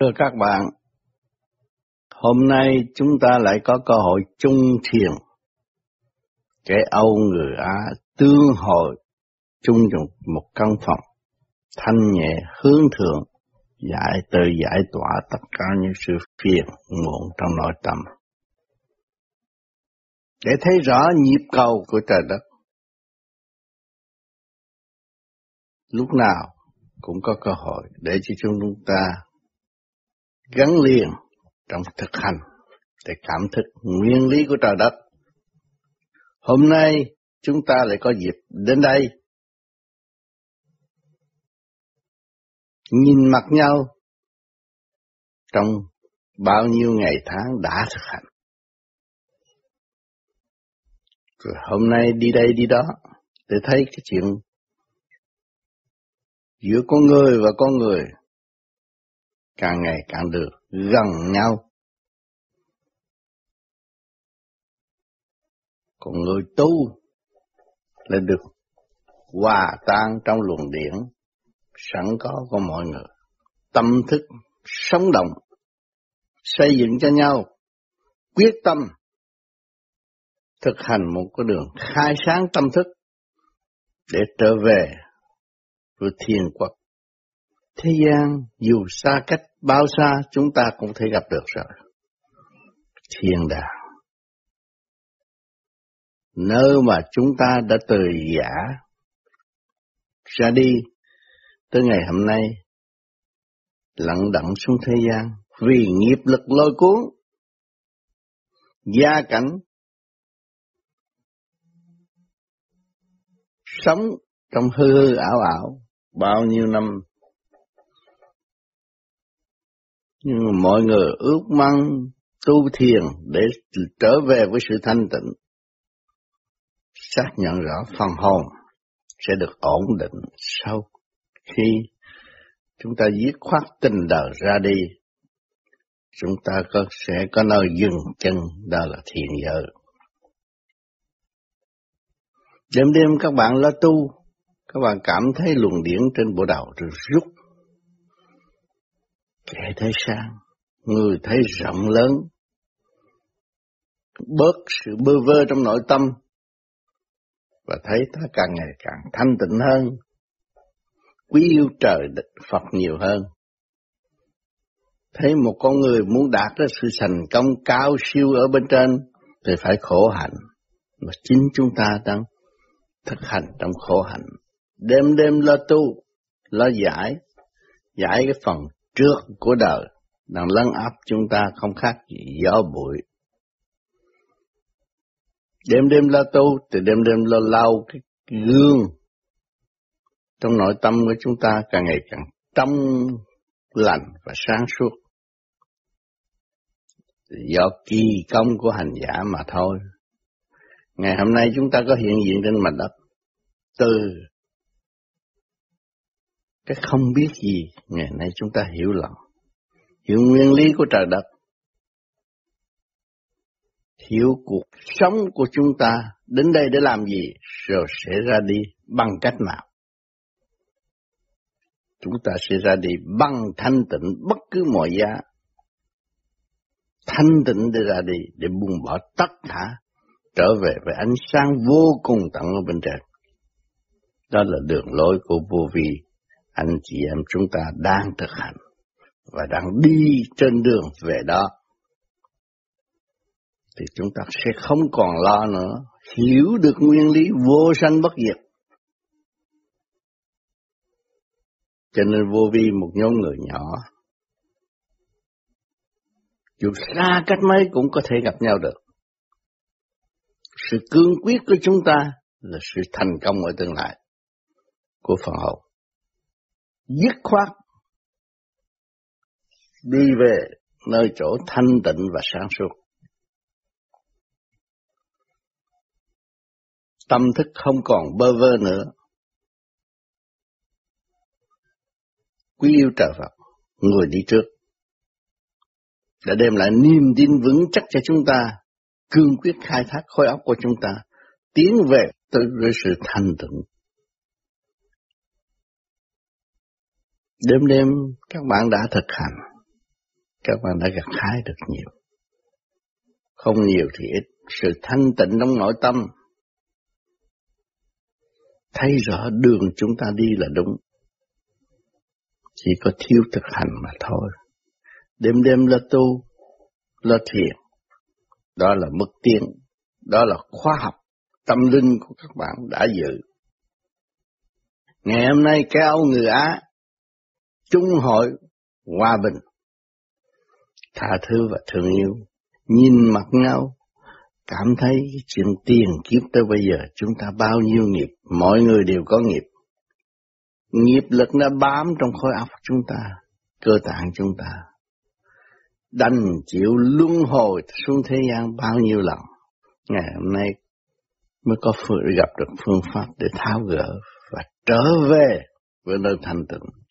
Thưa các bạn, hôm nay chúng ta lại có cơ hội chung thiền. Kẻ Âu người Á tương hội chung trong một căn phòng, thanh nhẹ hướng thượng, giải tự giải tỏa tất cả những sự phiền muộn trong nội tâm. Để thấy rõ nhịp cầu của trời đất. Lúc nào cũng có cơ hội để cho chúng ta gắn liền trong thực hành để cảm thức nguyên lý của trời đất. Hôm nay chúng ta lại có dịp đến đây, nhìn mặt nhau trong bao nhiêu ngày tháng đã thực hành. Rồi hôm nay đi đây đi đó để thấy cái chuyện giữa con người và con người càng ngày càng được gần nhau. Còn người tu là được hòa tan trong luồng điển sẵn có của mọi người. Tâm thức sống động, xây dựng cho nhau, quyết tâm thực hành một cái đường khai sáng tâm thức để trở về với thiên quốc Thế gian dù xa cách, bao xa chúng ta cũng thể gặp được rồi. Thiên đàng. Nơi mà chúng ta đã từ giả ra đi, tới ngày hôm nay, lặng đặng xuống thế gian, vì nghiệp lực lôi cuốn, gia cảnh, sống trong hư hư ảo ảo, bao nhiêu năm nhưng mọi người ước mong tu thiền để trở về với sự thanh tịnh. Xác nhận rõ phần hồn sẽ được ổn định sau khi chúng ta dứt khoát tình đời ra đi. Chúng ta có, sẽ có nơi dừng chân, đó là thiền giới. Đêm đêm các bạn lo tu, các bạn cảm thấy luồng điển trên bộ đầu rút kẻ thấy sang, người thấy rộng lớn, bớt sự bơ vơ trong nội tâm và thấy ta càng ngày càng thanh tịnh hơn, quý yêu trời Phật nhiều hơn. Thấy một con người muốn đạt đến sự thành công cao siêu ở bên trên thì phải khổ hạnh. Mà chính chúng ta đang thực hành trong khổ hạnh. Đêm đêm lo tu, lo giải, giải cái phần trước của đời đang lấn áp chúng ta không khác gì gió bụi. Đêm đêm lo tu thì đêm đêm lo lau cái gương trong nội tâm của chúng ta càng ngày càng trong lành và sáng suốt. Do kỳ công của hành giả mà thôi. Ngày hôm nay chúng ta có hiện diện trên mặt đất, từ cái không biết gì, ngày nay chúng ta hiểu lầm. Hiểu nguyên lý của trời đất. Hiểu cuộc sống của chúng ta đến đây để làm gì, rồi sẽ ra đi bằng cách nào. Chúng ta sẽ ra đi bằng thanh tịnh bất cứ mọi giá. Thanh tịnh để ra đi, để buông bỏ tất cả, trở về với ánh sáng vô cùng tận ở bên trên. Đó là đường lối của vô vi anh chị em chúng ta đang thực hành và đang đi trên đường về đó, thì chúng ta sẽ không còn lo nữa. Hiểu được nguyên lý vô sanh bất diệt. Cho nên vô vi một nhóm người nhỏ, dù xa cách mấy cũng có thể gặp nhau được. Sự cương quyết của chúng ta là sự thành công ở tương lai của phần hậu dứt khoát đi về nơi chỗ thanh tịnh và sáng suốt. Tâm thức không còn bơ vơ nữa. Quý yêu trời Phật, người đi trước, đã đem lại niềm tin vững chắc cho chúng ta, cương quyết khai thác khối óc của chúng ta, tiến về tới với sự thanh tịnh Đêm đêm các bạn đã thực hành các bạn đã gặt hái được nhiều. Không nhiều thì ít, sự thanh tịnh trong nội tâm. Thấy rõ đường chúng ta đi là đúng. Chỉ có thiếu thực hành mà thôi. Đêm đêm là tu, là thiền. Đó là mức tiên, đó là khoa học, tâm linh của các bạn đã dự. Ngày hôm nay cái ông người Á, chung hội, hòa bình, tha thứ và thương yêu, nhìn mặt nhau, cảm thấy chuyện tiền kiếp tới bây giờ chúng ta bao nhiêu nghiệp, mọi người đều có nghiệp. Nghiệp lực nó bám trong khối óc chúng ta, cơ tạng chúng ta. Đành chịu luân hồi xuống thế gian bao nhiêu lần. Ngày hôm nay mới có phương gặp được phương pháp để tháo gỡ và trở về với nơi thanh tịnh.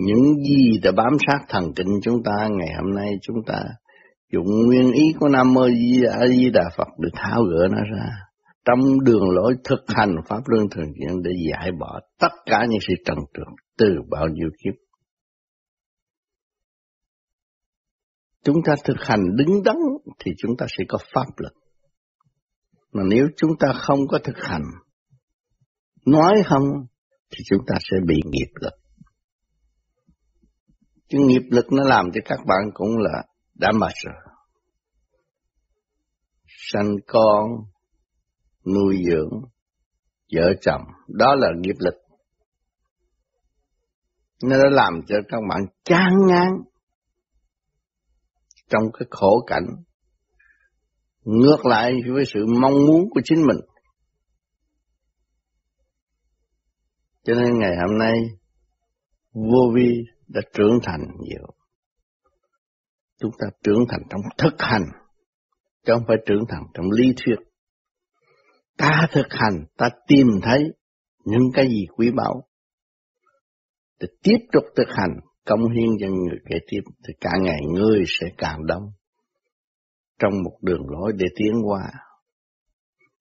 Những gì đã bám sát thần kinh chúng ta ngày hôm nay chúng ta dụng nguyên ý của Nam Mô A Di Đà Phật để tháo gỡ nó ra. Trong đường lối thực hành Pháp Luân Thường Chuyển để giải bỏ tất cả những sự trần trượt từ bao nhiêu kiếp. Chúng ta thực hành đứng đắn thì chúng ta sẽ có pháp lực. Mà nếu chúng ta không có thực hành, nói không, thì chúng ta sẽ bị nghiệp lực. Chứ nghiệp lực nó làm cho các bạn cũng là đã mệt rồi. Sanh con, nuôi dưỡng, vợ chồng, đó là nghiệp lực. Nó đã làm cho các bạn chán ngán trong cái khổ cảnh ngược lại với sự mong muốn của chính mình. Cho nên ngày hôm nay vô vi đã trưởng thành nhiều. Chúng ta trưởng thành trong thực hành, chứ không phải trưởng thành trong lý thuyết. Ta thực hành, ta tìm thấy những cái gì quý báu. Để tiếp tục thực hành, công hiến cho người kế tiếp, thì cả ngày người sẽ càng đông trong một đường lối để tiến qua.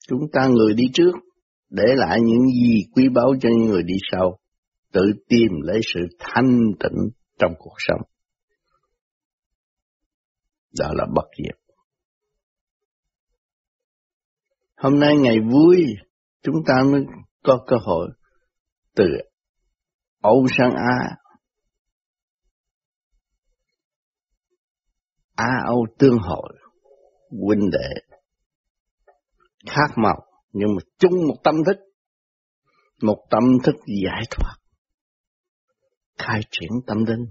Chúng ta người đi trước, để lại những gì quý báu cho những người đi sau, tự tìm lấy sự thanh tịnh trong cuộc sống. Đó là bất diệt. Hôm nay ngày vui, chúng ta mới có cơ hội từ Âu sang Á, Á Âu tương hội, huynh đệ, khác màu, nhưng mà chung một tâm thức, một tâm thức giải thoát, khai triển tâm linh.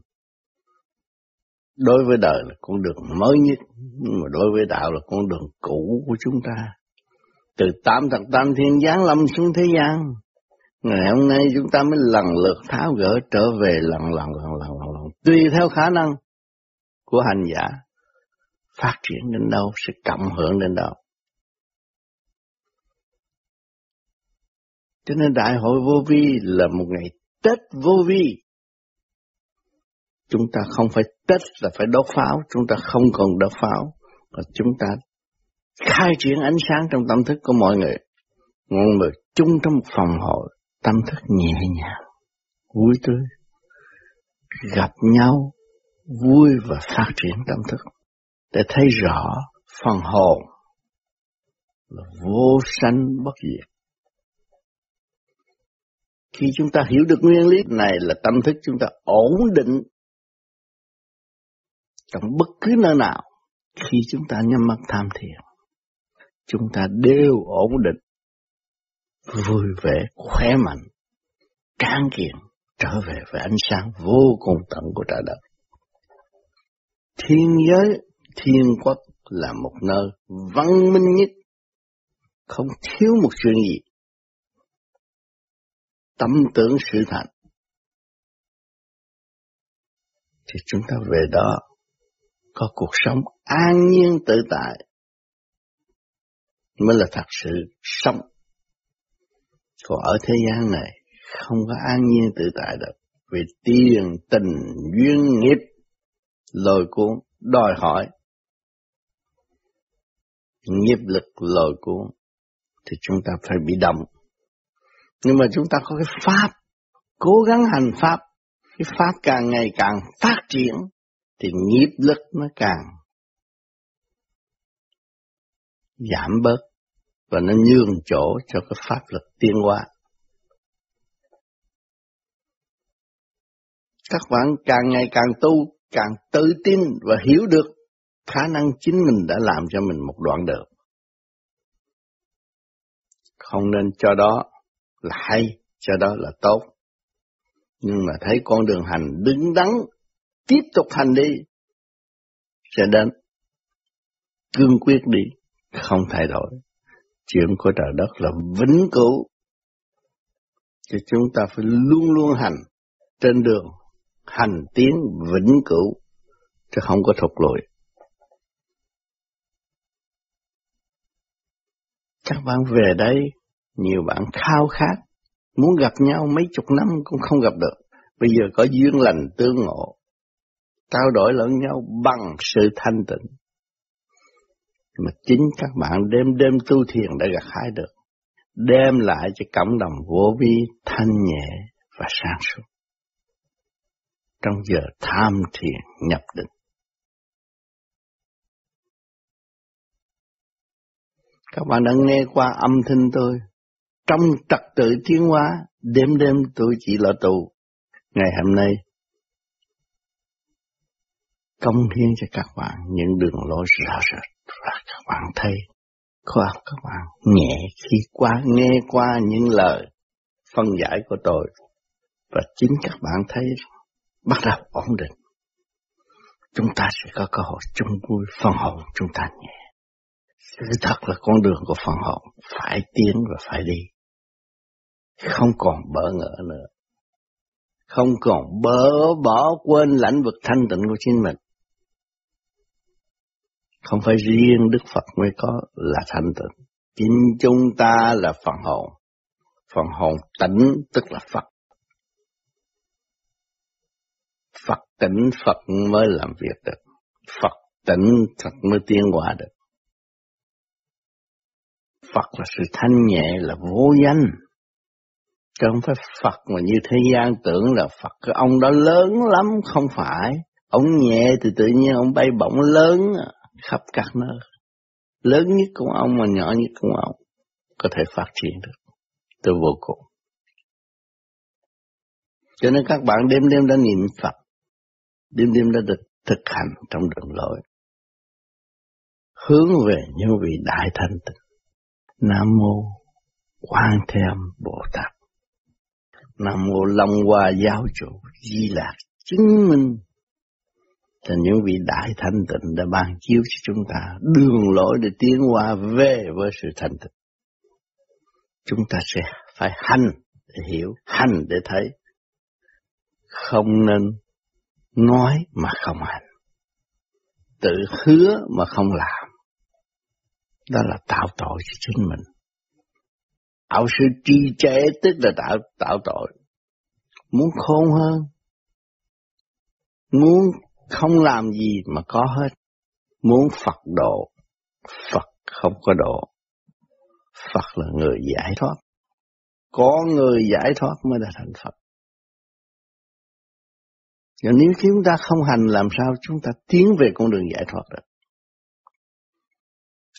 Đối với đời là con đường mới nhất, nhưng mà đối với đạo là con đường cũ của chúng ta. Từ tam thập tam thiên giáng lâm xuống thế gian, ngày hôm nay chúng ta mới lần lượt tháo gỡ trở về lần lần lần lần lần lần, tùy theo khả năng của hành giả phát triển đến đâu, sẽ cộng hưởng đến đâu. Cho nên đại hội vô vi là một ngày Tết vô vi. Chúng ta không phải Tết là phải đốt pháo, chúng ta không còn đốt pháo, mà chúng ta khai triển ánh sáng trong tâm thức của mọi người. Mọi người chung trong một phòng hội, tâm thức nhẹ nhàng, vui tươi, gặp nhau, vui và phát triển tâm thức để thấy rõ phần hồn là vô sanh bất diệt. Khi chúng ta hiểu được nguyên lý này là tâm thức chúng ta ổn định trong bất cứ nơi nào khi chúng ta nhắm mắt tham thiền chúng ta đều ổn định vui vẻ khỏe mạnh tráng kiện trở về với ánh sáng vô cùng tận của trời đất thiên giới thiên quốc là một nơi văn minh nhất, không thiếu một chuyện gì. Tâm tưởng sự thành. Thì chúng ta về đó có cuộc sống an nhiên tự tại mới là thật sự sống. Còn ở thế gian này không có an nhiên tự tại được vì tiền tình duyên nghiệp lôi cuốn đòi hỏi nghiệp lực lôi cuốn thì chúng ta phải bị động. Nhưng mà chúng ta có cái pháp, cố gắng hành pháp, cái pháp càng ngày càng phát triển thì nghiệp lực nó càng giảm bớt và nó nhường chỗ cho cái pháp lực tiến hóa. Các bạn càng ngày càng tu, càng tự tin và hiểu được khả năng chính mình đã làm cho mình một đoạn đường. Không nên cho đó là hay, cho đó là tốt. Nhưng mà thấy con đường hành đứng đắn, tiếp tục hành đi, sẽ đến. Cương quyết đi, không thay đổi. Chuyện của trời đất là vĩnh cửu. Cho chúng ta phải luôn luôn hành trên đường, hành tiến vĩnh cửu, chứ không có thụt lùi. Các bạn về đây, nhiều bạn khao khát, muốn gặp nhau mấy chục năm cũng không gặp được. Bây giờ có duyên lành tương ngộ, trao đổi lẫn nhau bằng sự thanh tịnh. Mà chính các bạn đêm đêm tu thiền đã gặt hái được, đem lại cho cộng đồng vô vi thanh nhẹ và sáng suốt. Trong giờ tham thiền nhập định. Các bạn đã nghe qua âm thanh tôi. Trong trật tự tiến hóa, đêm đêm tôi chỉ là tù. Ngày hôm nay, công hiến cho các bạn, những đường lối rõ rệt, và các bạn thấy, khoa các bạn nhẹ khi qua, nghe qua những lời phân giải của tôi, và chính các bạn thấy bắt đầu ổn định chúng ta sẽ có cơ hội chung vui, phân hồn chúng ta nhẹ sự thật là con đường của phần hồn phải tiến và phải đi. Không còn bỡ ngỡ nữa. Không còn bỡ bỏ quên lãnh vực thanh tịnh của chính mình. Không phải riêng Đức Phật mới có là thanh tịnh. Chính chúng ta là phần hồn. Phần hồn tĩnh tức là Phật. Phật tĩnh Phật mới làm việc được. Phật tĩnh Phật mới tiến hóa được. Phật là sự thanh nhẹ là vô danh. Chứ không phải Phật mà như thế gian tưởng là Phật cái ông đó lớn lắm, không phải. Ông nhẹ thì tự nhiên ông bay bổng lớn à khắp các nơi. Lớn nhất của ông mà nhỏ nhất của ông có thể phát triển được từ vô cùng. Cho nên các bạn đêm đêm đã niệm Phật, đêm đêm đã được thực hành trong đường lối. Hướng về những vị đại thanh tịnh. Nam mô Quan Thế Âm Bồ Tát. Nam mô Long Hoa Giáo chủ Di Lạc chứng minh thì những vị đại thanh tịnh đã ban chiếu cho chúng ta đường lối để tiến qua về với sự thanh tịnh. Chúng ta sẽ phải hành để hiểu, hành để thấy. Không nên nói mà không hành. Tự hứa mà không làm đó là tạo tội cho chính mình. Tạo sự trì trệ tức là tạo, tạo tội. Muốn khôn hơn, muốn không làm gì mà có hết, muốn Phật độ, Phật không có độ. Phật là người giải thoát. Có người giải thoát mới là thành Phật. Và nếu chúng ta không hành làm sao chúng ta tiến về con đường giải thoát được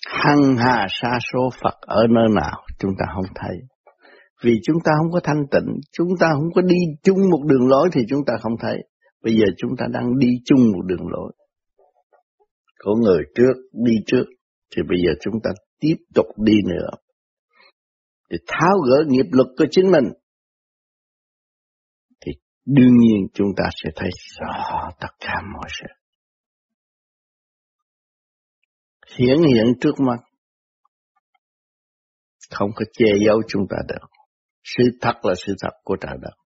hằng hà sa số Phật ở nơi nào chúng ta không thấy. Vì chúng ta không có thanh tịnh, chúng ta không có đi chung một đường lối thì chúng ta không thấy. Bây giờ chúng ta đang đi chung một đường lối. Có người trước, đi trước, thì bây giờ chúng ta tiếp tục đi nữa. Để tháo gỡ nghiệp lực của chính mình. Thì đương nhiên chúng ta sẽ thấy rõ tất cả mọi sự. hiển hiện trước mắt. Không có che giấu chúng ta được. Sự thật là sự thật của trời đất.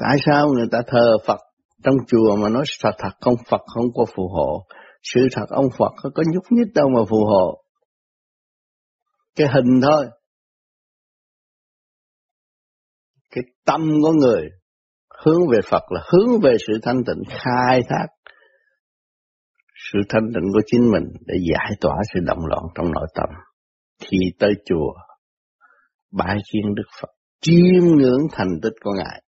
Tại sao người ta thờ Phật trong chùa mà nói thật thật không Phật không có phù hộ. Sự thật ông Phật không có nhúc nhích đâu mà phù hộ. Cái hình thôi. Cái tâm của người hướng về Phật là hướng về sự thanh tịnh, khai thác sự thanh tịnh của chính mình để giải tỏa sự động loạn trong nội tâm thì tới chùa, bái kiến Đức Phật, chiêm ngưỡng thành tích của Ngài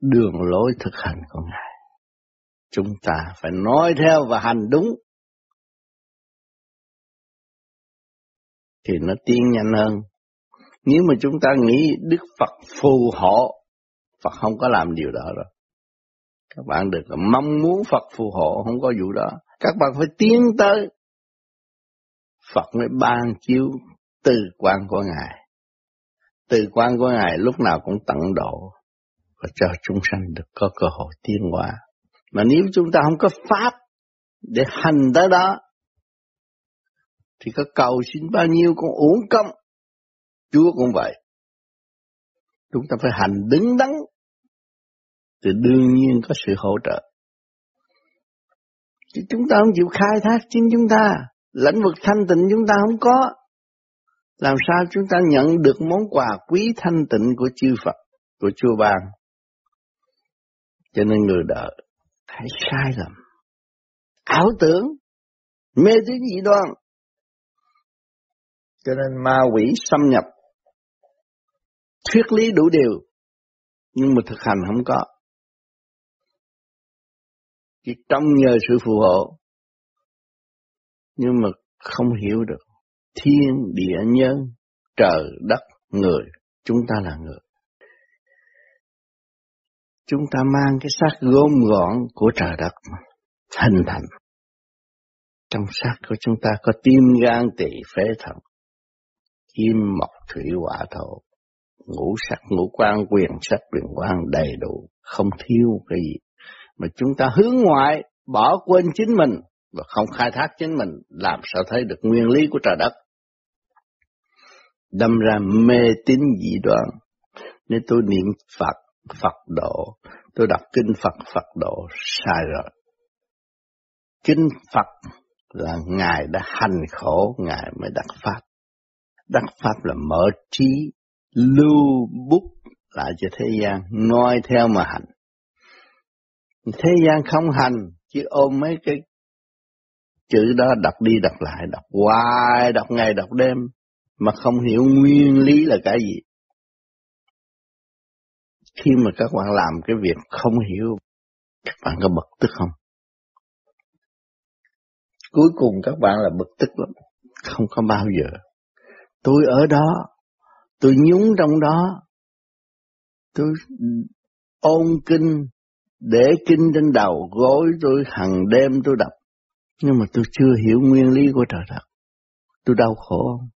đường lối thực hành của Ngài. Chúng ta phải nói theo và hành đúng. Thì nó tiến nhanh hơn. Nếu mà chúng ta nghĩ Đức Phật phù hộ, Phật không có làm điều đó rồi. Các bạn được mong muốn Phật phù hộ, không có vụ đó. Các bạn phải tiến tới. Phật mới ban chiếu từ quan của Ngài. Từ quan của Ngài lúc nào cũng tận độ và cho chúng sanh được có cơ hội tiến hóa. Mà nếu chúng ta không có pháp để hành tới đó, thì có cầu xin bao nhiêu cũng uổng công. Chúa cũng vậy. Chúng ta phải hành đứng đắn, thì đương nhiên có sự hỗ trợ. Chứ chúng ta không chịu khai thác chính chúng ta, lãnh vực thanh tịnh chúng ta không có. Làm sao chúng ta nhận được món quà quý thanh tịnh của chư Phật, của chùa Ban. Cho nên người đời thấy sai lầm. Ảo tưởng, mê tín dị đoan. Cho nên ma quỷ xâm nhập. Thuyết lý đủ điều, nhưng mà thực hành không có. Chỉ trong nhờ sự phù hộ, nhưng mà không hiểu được thiên địa nhân, trời đất, người, chúng ta là người. Chúng ta mang cái xác gom gọn của trời đất hình thành. Trong xác của chúng ta có tim gan tỳ phế thận, kim mộc thủy hỏa thổ, ngũ sắc ngũ quan quyền sắc quyền quan đầy đủ, không thiếu cái gì. Mà chúng ta hướng ngoại, bỏ quên chính mình và không khai thác chính mình, làm sao thấy được nguyên lý của trời đất đâm ra mê tín dị đoan nên tôi niệm Phật Phật độ. Tôi đọc kinh Phật Phật độ sai rồi. Kinh Phật là ngài đã hành khổ, ngài mới đặt pháp. Đặt pháp là mở trí, lưu bút lại cho thế gian, noi theo mà hành. Thế gian không hành, chỉ ôm mấy cái chữ đó đọc đi đọc lại, đọc hoài, đọc ngày, đọc đêm, mà không hiểu nguyên lý là cái gì. Khi mà các bạn làm cái việc không hiểu, các bạn có bực tức không? Cuối cùng các bạn là bực tức lắm, không có bao giờ. Tôi ở đó, tôi nhúng trong đó, tôi ôn kinh, để kinh trên đầu gối tôi hàng đêm tôi đọc, nhưng mà tôi chưa hiểu nguyên lý của trời đất. Tôi đau khổ không?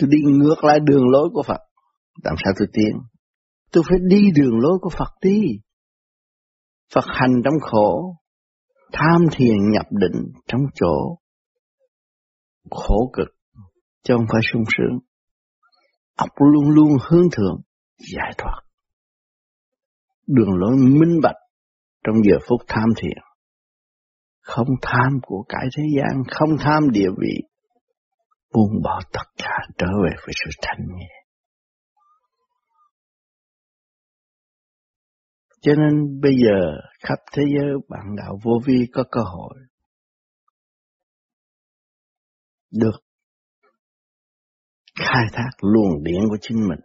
Tôi đi ngược lại đường lối của Phật. Làm sao tôi tiến? Tôi phải đi đường lối của Phật đi. Phật hành trong khổ, tham thiền nhập định trong chỗ khổ cực, chứ không phải sung sướng. Ốc luôn luôn hướng thượng, giải thoát. Đường lối minh bạch trong giờ phút tham thiền. Không tham của cải thế gian, không tham địa vị, buông bỏ tất cả trở về với sự thanh nhẹ. Cho nên bây giờ khắp thế giới bạn đạo vô vi có cơ hội được khai thác luồng điển của chính mình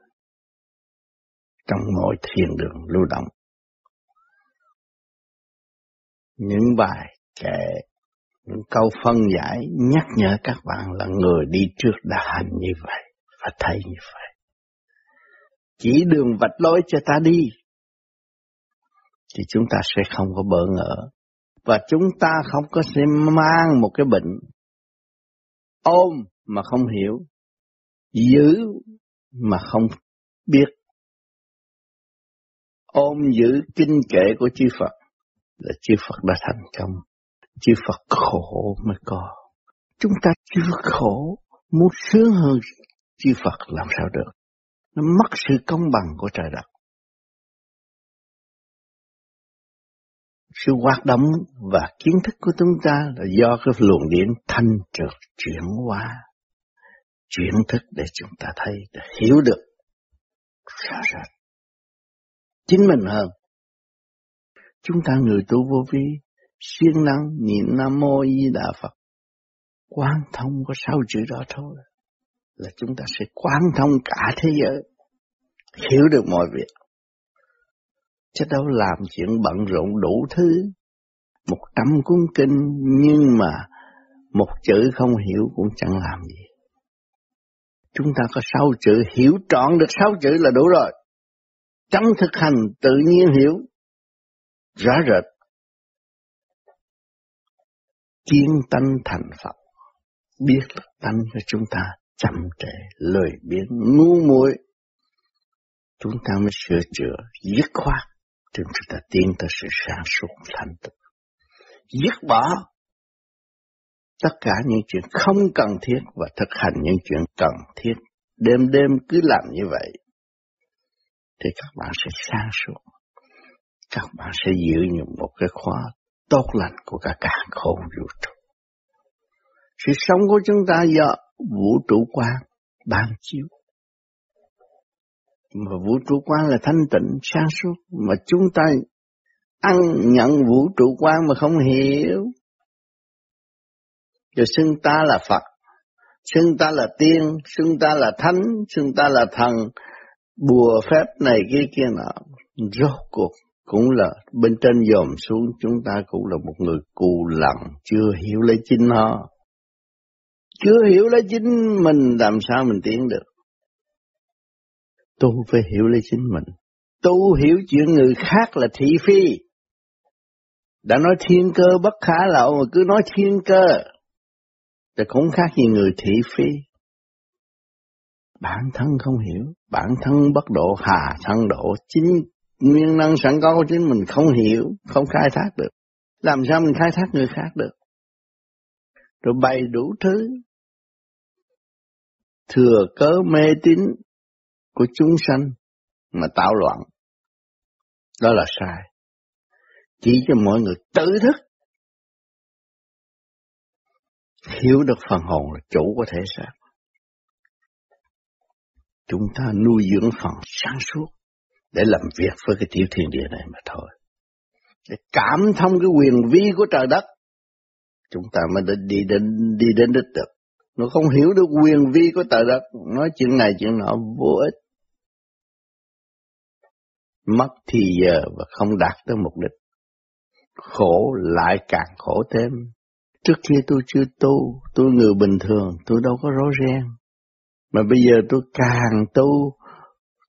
trong mọi thiền đường lưu động. Những bài kệ, những câu phân giải nhắc nhở các bạn là người đi trước đã hành như vậy và thấy như vậy. Chỉ đường vạch lối cho ta đi thì chúng ta sẽ không có bỡ ngỡ và chúng ta không có sẽ mang một cái bệnh ôm mà không hiểu giữ mà không biết ôm giữ kinh kệ của chư Phật là chư Phật đã thành công chư Phật khổ mới có. Chúng ta chưa khổ, muốn sướng hơn chư Phật làm sao được. Nó mất sự công bằng của trời đất. Sự hoạt động và kiến thức của chúng ta là do cái luồng điện thanh trượt chuyển hóa, chuyển thức để chúng ta thấy, để hiểu được rõ rệt. Chính mình hơn. Chúng ta người tu vô vi siêng năng niệm Nam Mô Di Đà Phật. quan thông có sáu chữ đó thôi là chúng ta sẽ quan thông cả thế giới, hiểu được mọi việc chứ đâu làm chuyện bận rộn đủ thứ. Một trăm cuốn kinh nhưng mà một chữ không hiểu cũng chẳng làm gì. Chúng ta có sáu chữ, hiểu trọn được sáu chữ là đủ rồi. Trong thực hành tự nhiên hiểu, rõ rệt. Kiên tánh thành Phật, biết tâm tánh của chúng ta chậm trễ, lời biến, ngu muội chúng ta mới sửa chữa, dứt khoát, chúng ta tiến tới sự sáng suốt thành tựu. Dứt bỏ tất cả những chuyện không cần thiết và thực hành những chuyện cần thiết. Đêm đêm cứ làm như vậy, thì các bạn sẽ sáng suốt. Các bạn sẽ giữ những một cái khóa tốt lành của cả cả khôn vũ trụ. Sự sống của chúng ta do vũ trụ quan ban chiếu. Mà vũ trụ quan là thanh tịnh, sáng suốt. Mà chúng ta ăn nhận vũ trụ quan mà không hiểu. Rồi xưng ta là Phật, xưng ta là tiên, xưng ta là thánh, xưng ta là thần, bùa phép này kia kia nọ. Rốt cuộc cũng là bên trên dòm xuống chúng ta cũng là một người cù lặng chưa hiểu lấy chính họ chưa hiểu lấy chính mình làm sao mình tiến được tu phải hiểu lấy chính mình. Tu hiểu chuyện người khác là thị phi. Đã nói thiên cơ bất khả lậu mà cứ nói thiên cơ, thì cũng khác gì người thị phi. Bản thân không hiểu, bản thân bất độ, hà thân độ, chính nguyên năng sẵn có của chính mình không hiểu, không khai thác được. Làm sao mình khai thác người khác được? Rồi bày đủ thứ. Thừa cớ mê tín của chúng sanh mà tạo loạn. Đó là sai. Chỉ cho mọi người tự thức hiểu được phần hồn là chủ của thể xác. Chúng ta nuôi dưỡng phần sáng suốt để làm việc với cái tiểu thiên địa này mà thôi. Để cảm thông cái quyền vi của trời đất, chúng ta mới đi đến đi đến đích được. Nó không hiểu được quyền vi của trời đất, nói chuyện này chuyện nọ vô ích. Mất thì giờ và không đạt tới mục đích. Khổ lại càng khổ thêm. Trước kia tôi chưa tu, tôi người bình thường, tôi đâu có rối ren. Mà bây giờ tôi càng tu,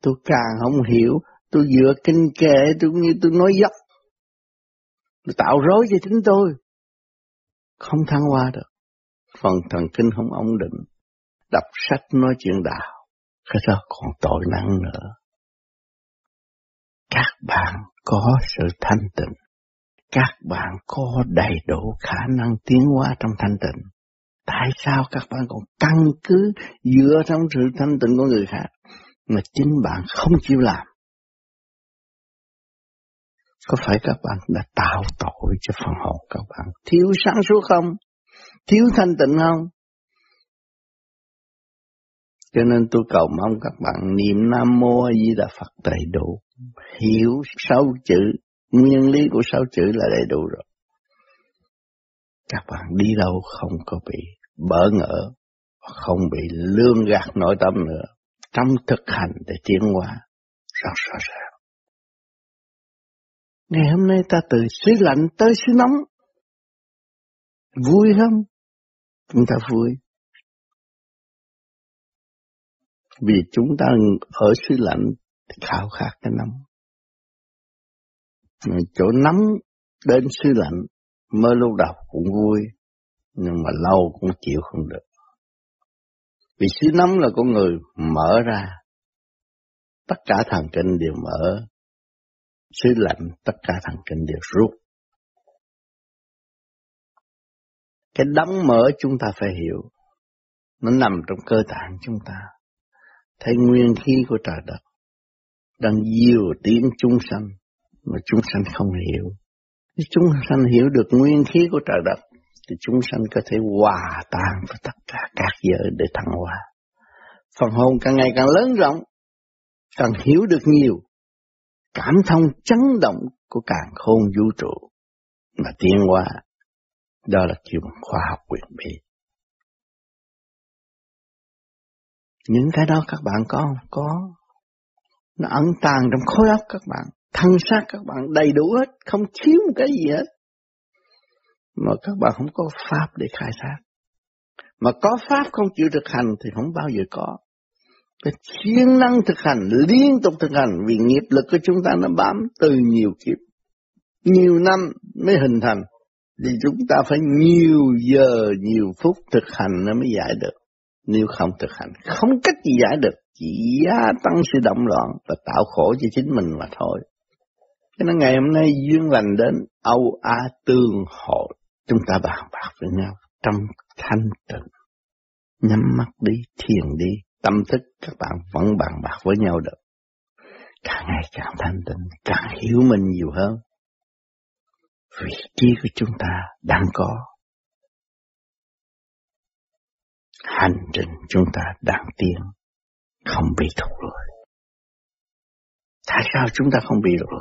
tôi càng không hiểu, tôi dựa kinh kệ, tôi như tôi nói dốc. Tôi tạo rối cho chính tôi. Không thăng hoa được phần thần kinh không ổn định, đọc sách nói chuyện đạo, cái đó còn tội nặng nữa. Các bạn có sự thanh tịnh, các bạn có đầy đủ khả năng tiến hóa trong thanh tịnh. Tại sao các bạn còn căn cứ dựa trong sự thanh tịnh của người khác mà chính bạn không chịu làm? Có phải các bạn đã tạo tội cho phần hồn các bạn thiếu sáng suốt không? thiếu thanh tịnh không? Cho nên tôi cầu mong các bạn niệm Nam Mô A Di Đà Phật đầy đủ, hiểu sáu chữ, nguyên lý của sáu chữ là đầy đủ rồi. Các bạn đi đâu không có bị bỡ ngỡ, không bị lương gạt nội tâm nữa, trong thực hành để tiến hóa rất rõ ràng. Ngày hôm nay ta từ xứ lạnh tới xứ nóng. Vui không? chúng ta vui. Vì chúng ta ở xứ lạnh thì khao khát cái nóng. Chỗ nóng đến xứ lạnh mới lúc đầu cũng vui, nhưng mà lâu cũng chịu không được. Vì xứ nóng là con người mở ra, tất cả thần kinh đều mở, xứ lạnh tất cả thần kinh đều rút. Cái đóng mở chúng ta phải hiểu. Nó nằm trong cơ tạng chúng ta. Thấy nguyên khí của trời đất. Đang diêu tiếng chúng sanh. Mà chúng sanh không hiểu. Nếu chúng sanh hiểu được nguyên khí của trời đất. Thì chúng sanh có thể hòa tan với tất cả các giới để thăng hoa. Phần hồn càng ngày càng lớn rộng. Càng hiểu được nhiều. Cảm thông chấn động của càng khôn vũ trụ. Mà tiến hóa đó là kiểu khoa học quyền bí. Những cái đó các bạn có không? Có. Nó ẩn tàng trong khối óc các bạn. Thân xác các bạn đầy đủ hết, không thiếu một cái gì hết. Mà các bạn không có pháp để khai thác. Mà có pháp không chịu thực hành thì không bao giờ có. Phải siêng năng thực hành, liên tục thực hành vì nghiệp lực của chúng ta nó bám từ nhiều kiếp. Nhiều năm mới hình thành. Thì chúng ta phải nhiều giờ, nhiều phút thực hành nó mới giải được. Nếu không thực hành, không cách gì giải được. Chỉ gia tăng sự động loạn và tạo khổ cho chính mình mà thôi. Cho nên ngày hôm nay duyên lành đến Âu A tương hội. Chúng ta bàn bạc với nhau trong thanh tịnh. Nhắm mắt đi, thiền đi, tâm thức các bạn vẫn bàn bạc với nhau được. Càng ngày càng thanh tịnh, càng hiểu mình nhiều hơn. Vị trí của chúng ta đang có. Hành trình chúng ta đang tiến, không bị thụt lùi. Tại sao chúng ta không bị lùi?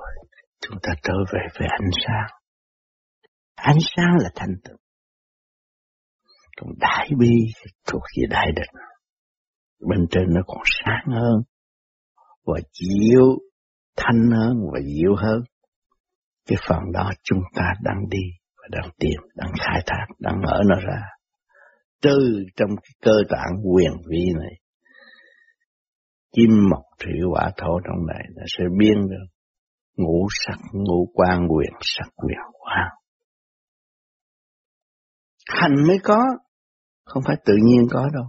Chúng ta trở về với ánh sáng. Ánh sáng là thanh tịnh. Còn đại bi thuộc về đại định. Bên trên nó còn sáng hơn, và chiếu thanh hơn và dịu hơn. Cái phần đó chúng ta đang đi và đang tìm, đang khai thác, đang mở nó ra. Từ trong cái cơ tạng quyền vi này, kim mộc thủy hỏa thổ trong này là sẽ biến được ngũ sắc ngũ quan quyền sắc quyền quan hành mới có không phải tự nhiên có đâu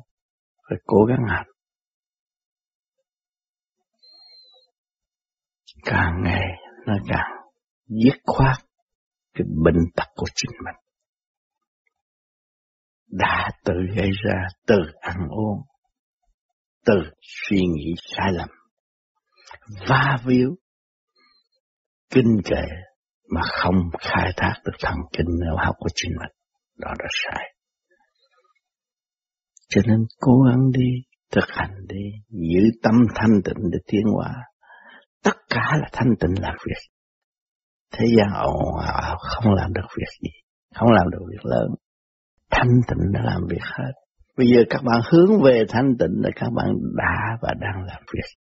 phải cố gắng hành. Càng ngày nó càng dứt khoát cái bệnh tật của chính mình đã tự gây ra từ ăn uống, từ suy nghĩ sai lầm, va víu, kinh kệ mà không khai thác được thần kinh nếu học của chính mình. Đó là sai. Cho nên cố gắng đi, thực hành đi, giữ tâm thanh tịnh để tiến hóa. Tất cả là thanh tịnh làm việc. Thế gian ồn ào, không làm được việc gì, không làm được việc lớn thanh tịnh đã làm việc hết. Bây giờ các bạn hướng về thanh tịnh là các bạn đã và đang làm việc.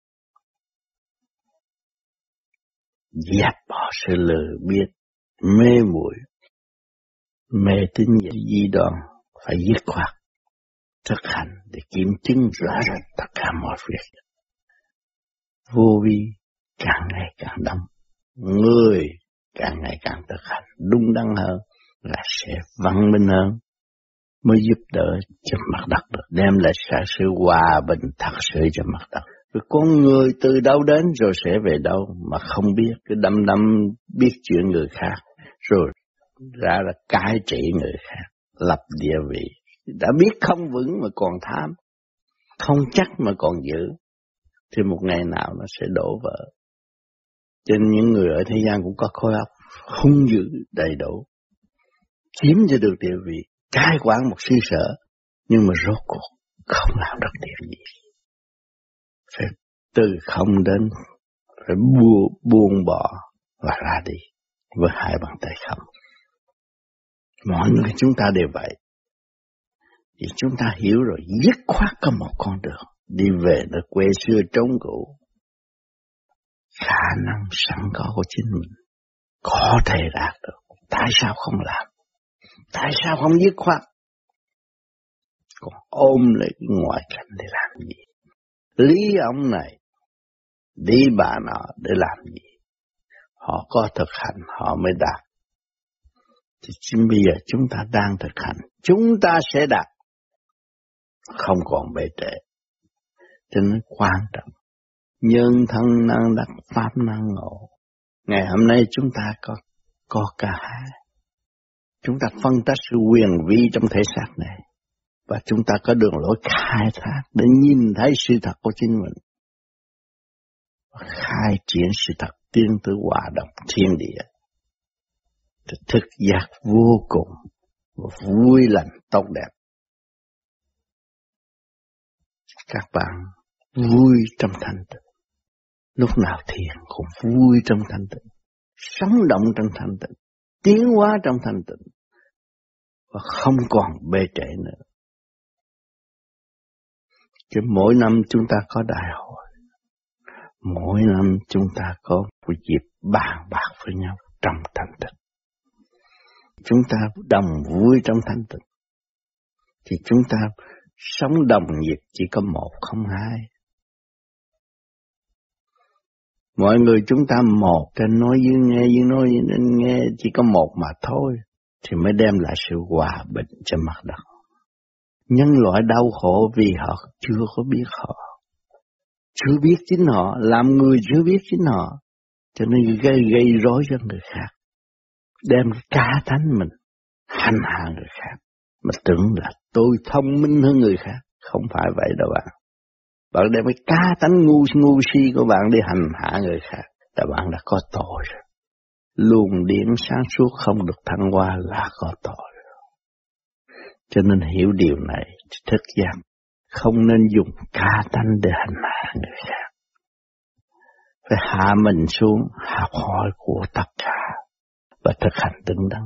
Dẹp bỏ sự lừa biết, mê muội, mê tín di đoan phải dứt khoát, thực hành để kiểm chứng rõ rệt tất cả mọi việc. Vô vi càng ngày càng đông, người càng ngày càng thực hành đúng đắn hơn là sẽ văn minh hơn mới giúp đỡ cho mặt đất được đem lại sự hòa bình thật sự cho mặt đất rồi con người từ đâu đến rồi sẽ về đâu mà không biết, cứ đâm đâm biết chuyện người khác, rồi ra là cai trị người khác, lập địa vị. Đã biết không vững mà còn tham, không chắc mà còn giữ, thì một ngày nào nó sẽ đổ vỡ. Trên những người ở thế gian cũng có khối óc hung dữ đầy đủ, chiếm cho được địa vị, cai quản một sư sở, nhưng mà rốt cuộc không làm được điều gì phải từ không đến phải buông, buông bỏ và ra đi với hai bàn tay không. Mọi người chúng ta đều vậy. Thì chúng ta hiểu rồi dứt khoát có một con đường đi về nơi quê xưa trống cũ. Khả năng sẵn có của chính mình có thể đạt được. Tại sao không làm? Tại sao không dứt khoát? Còn ôm lấy cái ngoại cảnh để làm gì? lý ông này đi bà nọ để làm gì? Họ có thực hành, họ mới đạt. Thì chính bây giờ chúng ta đang thực hành, chúng ta sẽ đạt. Không còn bề trễ. Cho nên quan trọng, nhân thân năng, đắc pháp năng ngộ. Ngày hôm nay chúng ta có có cả hai chúng ta phân tích sự quyền vi trong thể xác này và chúng ta có đường lối khai thác để nhìn thấy sự thật của chính mình. Và khai triển sự thật tiến tới hòa đồng thiên địa. Thì thực giác vô cùng và vui lành tốt đẹp. Các bạn vui trong thanh tịnh. Lúc nào thiền cũng vui trong thanh tịnh. Sống động trong thanh tịnh. Tiến hóa trong thanh tịnh. Và không còn bê trễ nữa. Chứ mỗi năm chúng ta có đại hội. mỗi năm chúng ta có một dịp bàn bạc với nhau trong thanh tịnh. Chúng ta đồng vui trong thanh tịnh. Thì chúng ta sống đồng nhịp chỉ có một, không hai. Mọi người chúng ta một trên nói với nghe với nói với nghe chỉ có một mà thôi thì mới đem lại sự hòa bình cho mặt đất. Nhân loại đau khổ vì họ chưa có biết họ. Chưa biết chính họ, làm người chưa biết chính họ. Cho nên gây, gây rối cho người khác. Đem cá thánh mình, hành hạ người khác. Mà tưởng là tôi thông minh hơn người khác. Không phải vậy đâu bạn. Bạn đem cái cá tánh ngu ngu si của bạn đi hành hạ người khác. Là bạn đã có tội rồi. Luồng điển sáng suốt không được thăng hoa là có tội. Cho nên hiểu điều này, thức giác không nên dùng ca tánh để hành hạ người khác. Phải hạ mình xuống, học hỏi của tất cả và thực hành đứng đắn.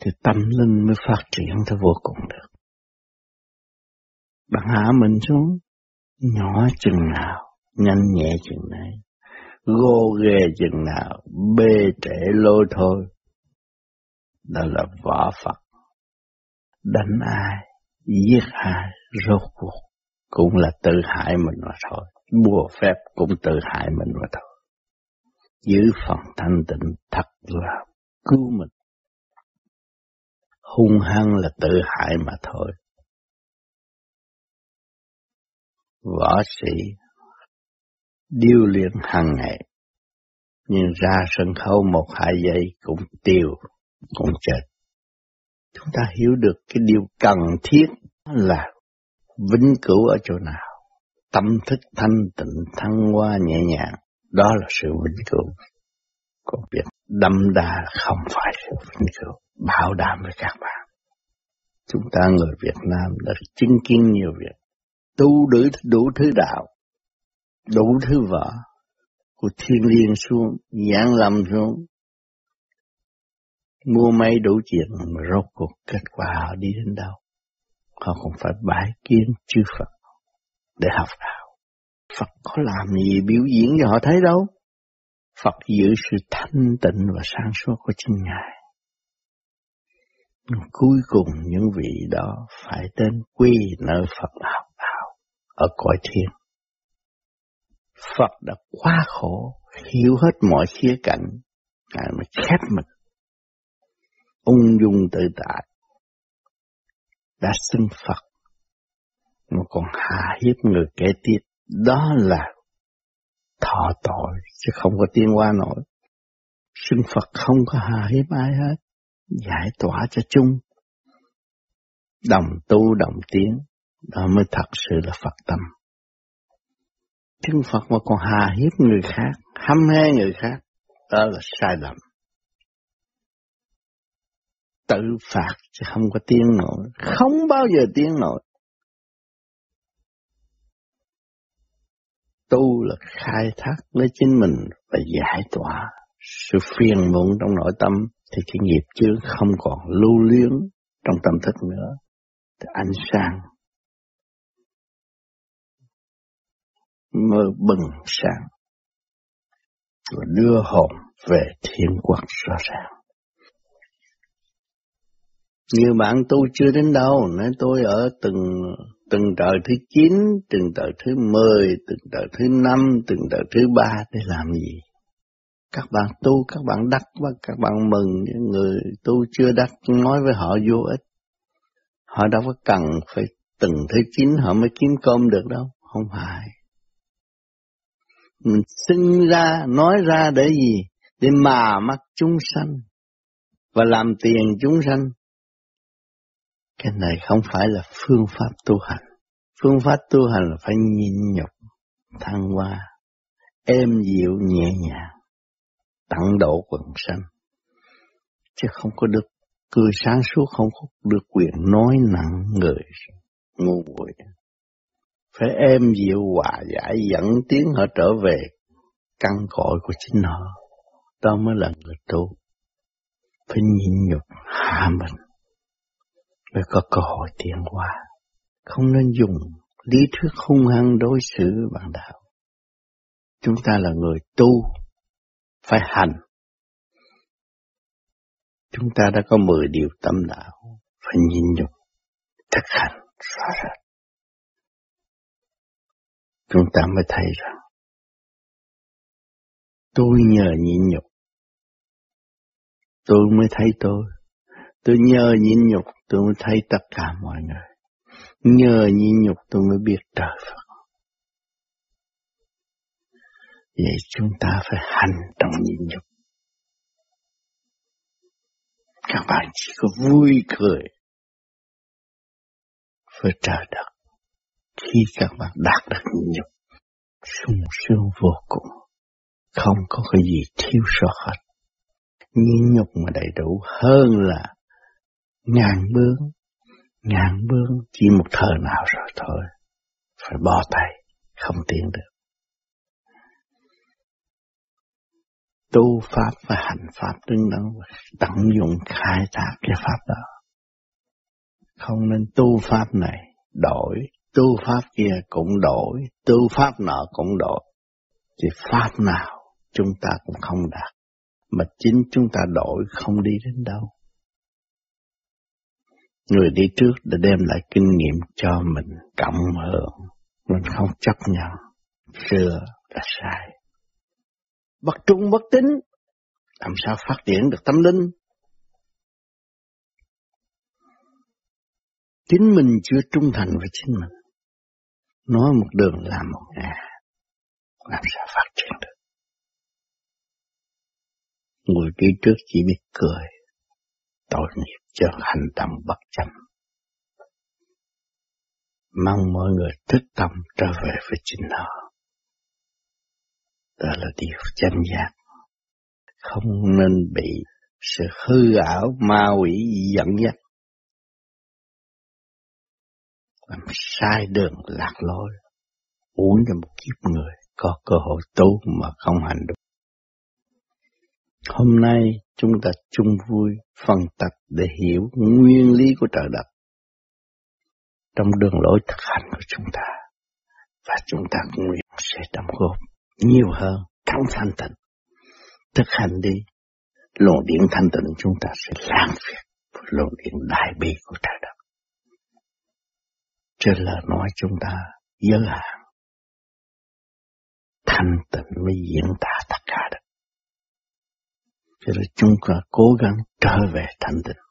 Thì tâm linh mới phát triển tới vô cùng được. Bạn hạ mình xuống, nhỏ chừng nào, nhanh nhẹ chừng này, gô ghề chừng nào, bê trễ lôi thôi. Đó là võ Phật. Đánh ai, giết ai, rốt cuộc cũng là tự hại mình mà thôi. Bùa phép cũng tự hại mình mà thôi. Giữ phần thanh tịnh thật là cứu mình. Hung hăng là tự hại mà thôi. Võ sĩ điêu luyện hàng ngày, nhưng ra sân khấu một hai giây cũng tiêu, cũng chết. Chúng ta hiểu được cái điều cần thiết là vĩnh cửu ở chỗ nào. Tâm thức thanh tịnh thăng hoa nhẹ nhàng, đó là sự vĩnh cửu. Còn việc đâm đa không phải sự vĩnh cửu, bảo đảm với các bạn. Chúng ta người Việt Nam đã chứng kiến nhiều việc, tu đủ, đủ thứ đạo, đủ thứ vợ của thiên liên xuống, nhãn lâm xuống, mua may đủ chuyện mà rốt cuộc kết quả họ đi đến đâu. Họ không phải bái kiến chư Phật để học đạo. Phật có làm gì biểu diễn cho họ thấy đâu. Phật giữ sự thanh tịnh và sáng suốt của chính Ngài. Nhưng cuối cùng những vị đó phải tên quy nơi Phật học đạo ở cõi thiên. Phật đã quá khổ, hiểu hết mọi khía cạnh, Ngài mới khép mình. Ung dung tự tại. Đã xưng Phật. Mà còn hạ hiếp người kế tiếp. Đó là thọ tội chứ không có tiên qua nổi. Xưng Phật không có hạ hiếp ai hết. Giải tỏa cho chung. Đồng tu đồng tiếng đó mới thật sự là Phật tâm Chân Phật mà còn hà hiếp người khác, hăm hê người khác, đó là sai lầm tự phạt chứ không có tiếng nổi, không bao giờ tiếng nổi. Tu là khai thác lấy chính mình và giải tỏa sự phiền muộn trong nội tâm thì cái nghiệp chướng không còn lưu luyến trong tâm thức nữa. Thì ánh sáng mơ bừng sáng và đưa hồn về thiên quốc rõ ràng. Nhiều bạn tu chưa đến đâu, nói tôi ở từng từng đời thứ 9, từng đời thứ 10, từng đời thứ 5, từng đời thứ 3 để làm gì? Các bạn tu, các bạn đắc và các bạn mừng, những người tu chưa đắc nói với họ vô ích. Họ đâu có cần phải từng thứ 9 họ mới kiếm cơm được đâu, không phải. Mình sinh ra, nói ra để gì? Để mà mắt chúng sanh và làm tiền chúng sanh cái này không phải là phương pháp tu hành. Phương pháp tu hành là phải nhịn nhục, thăng hoa, êm dịu nhẹ nhàng, tận độ quần sanh. Chứ không có được cười sáng suốt, không có được quyền nói nặng người ngu muội. Phải êm dịu hòa giải dẫn tiếng họ trở về căn cội của chính họ. Đó mới là người tu. Phải nhịn nhục hạ mình mới có cơ hội tiến hóa. Không nên dùng lý thuyết hung hăng đối xử bằng đạo. Chúng ta là người tu, phải hành. Chúng ta đã có 10 điều tâm đạo, phải nhịn nhục, thực hành rõ rệt. Chúng ta mới thấy rằng tôi nhờ nhịn nhục, tôi mới thấy tôi. Tôi nhờ nhịn nhục, tôi mới thấy tất cả mọi người. Nhờ nhịn nhục tôi mới biết trời Phật. Vậy chúng ta phải hành trong nhịn nhục. Các bạn chỉ có vui cười với trời đất khi các bạn đạt được nhịn nhục, sung sướng vô cùng, không có cái gì thiếu sót hết. Nhịn nhục mà đầy đủ hơn là ngàn bướng. Ngàn bướng chỉ một thời nào rồi thôi, phải bỏ tay, không tiến được. Tu pháp và hành pháp đứng đắn tận dụng khai thác cái pháp đó. Không nên tu pháp này đổi tu pháp kia cũng đổi tu pháp nọ cũng đổi. Thì pháp nào chúng ta cũng không đạt, mà chính chúng ta đổi không đi đến đâu. Người đi trước đã đem lại kinh nghiệm cho mình cộng hưởng, mình không chấp nhận, xưa là sai. Bất trung bất tín, làm sao phát triển được tâm linh? Chính mình chưa trung thành với chính mình nói một đường làm một ngà. Làm sao phát triển được. Người đi trước chỉ biết cười. Tội nghiệp cho hành động bất chánh. Mong mọi người thức tâm trở về với chính họ. Đó là điều chân giác. Không nên bị sự hư ảo, ma quỷ dẫn dắt. Làm sai đường lạc lối. Uống cho một kiếp người, có cơ hội tu mà không hành được. hôm nay chúng ta chung vui, phân tích để hiểu nguyên lý của trời đất. Trong đường lối thực hành của chúng ta, và chúng ta cũng nguyện sẽ đóng góp nhiều hơn trong thanh tịnh. Thực hành đi, luồng điện thanh tịnh chúng ta sẽ làm việc luồng điện đại bi của trời đất trên lời nói chúng ta giới hạn thanh tịnh mới diễn tả tất cả được. Cho nên chúng ta cố gắng trở về thanh tịnh.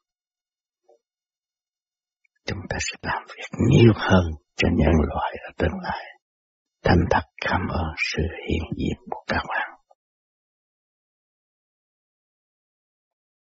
Chúng ta sẽ làm việc nhiều hơn cho nhân loại ở tương lai. Thành thật cảm ơn sự hiện diện của các bạn.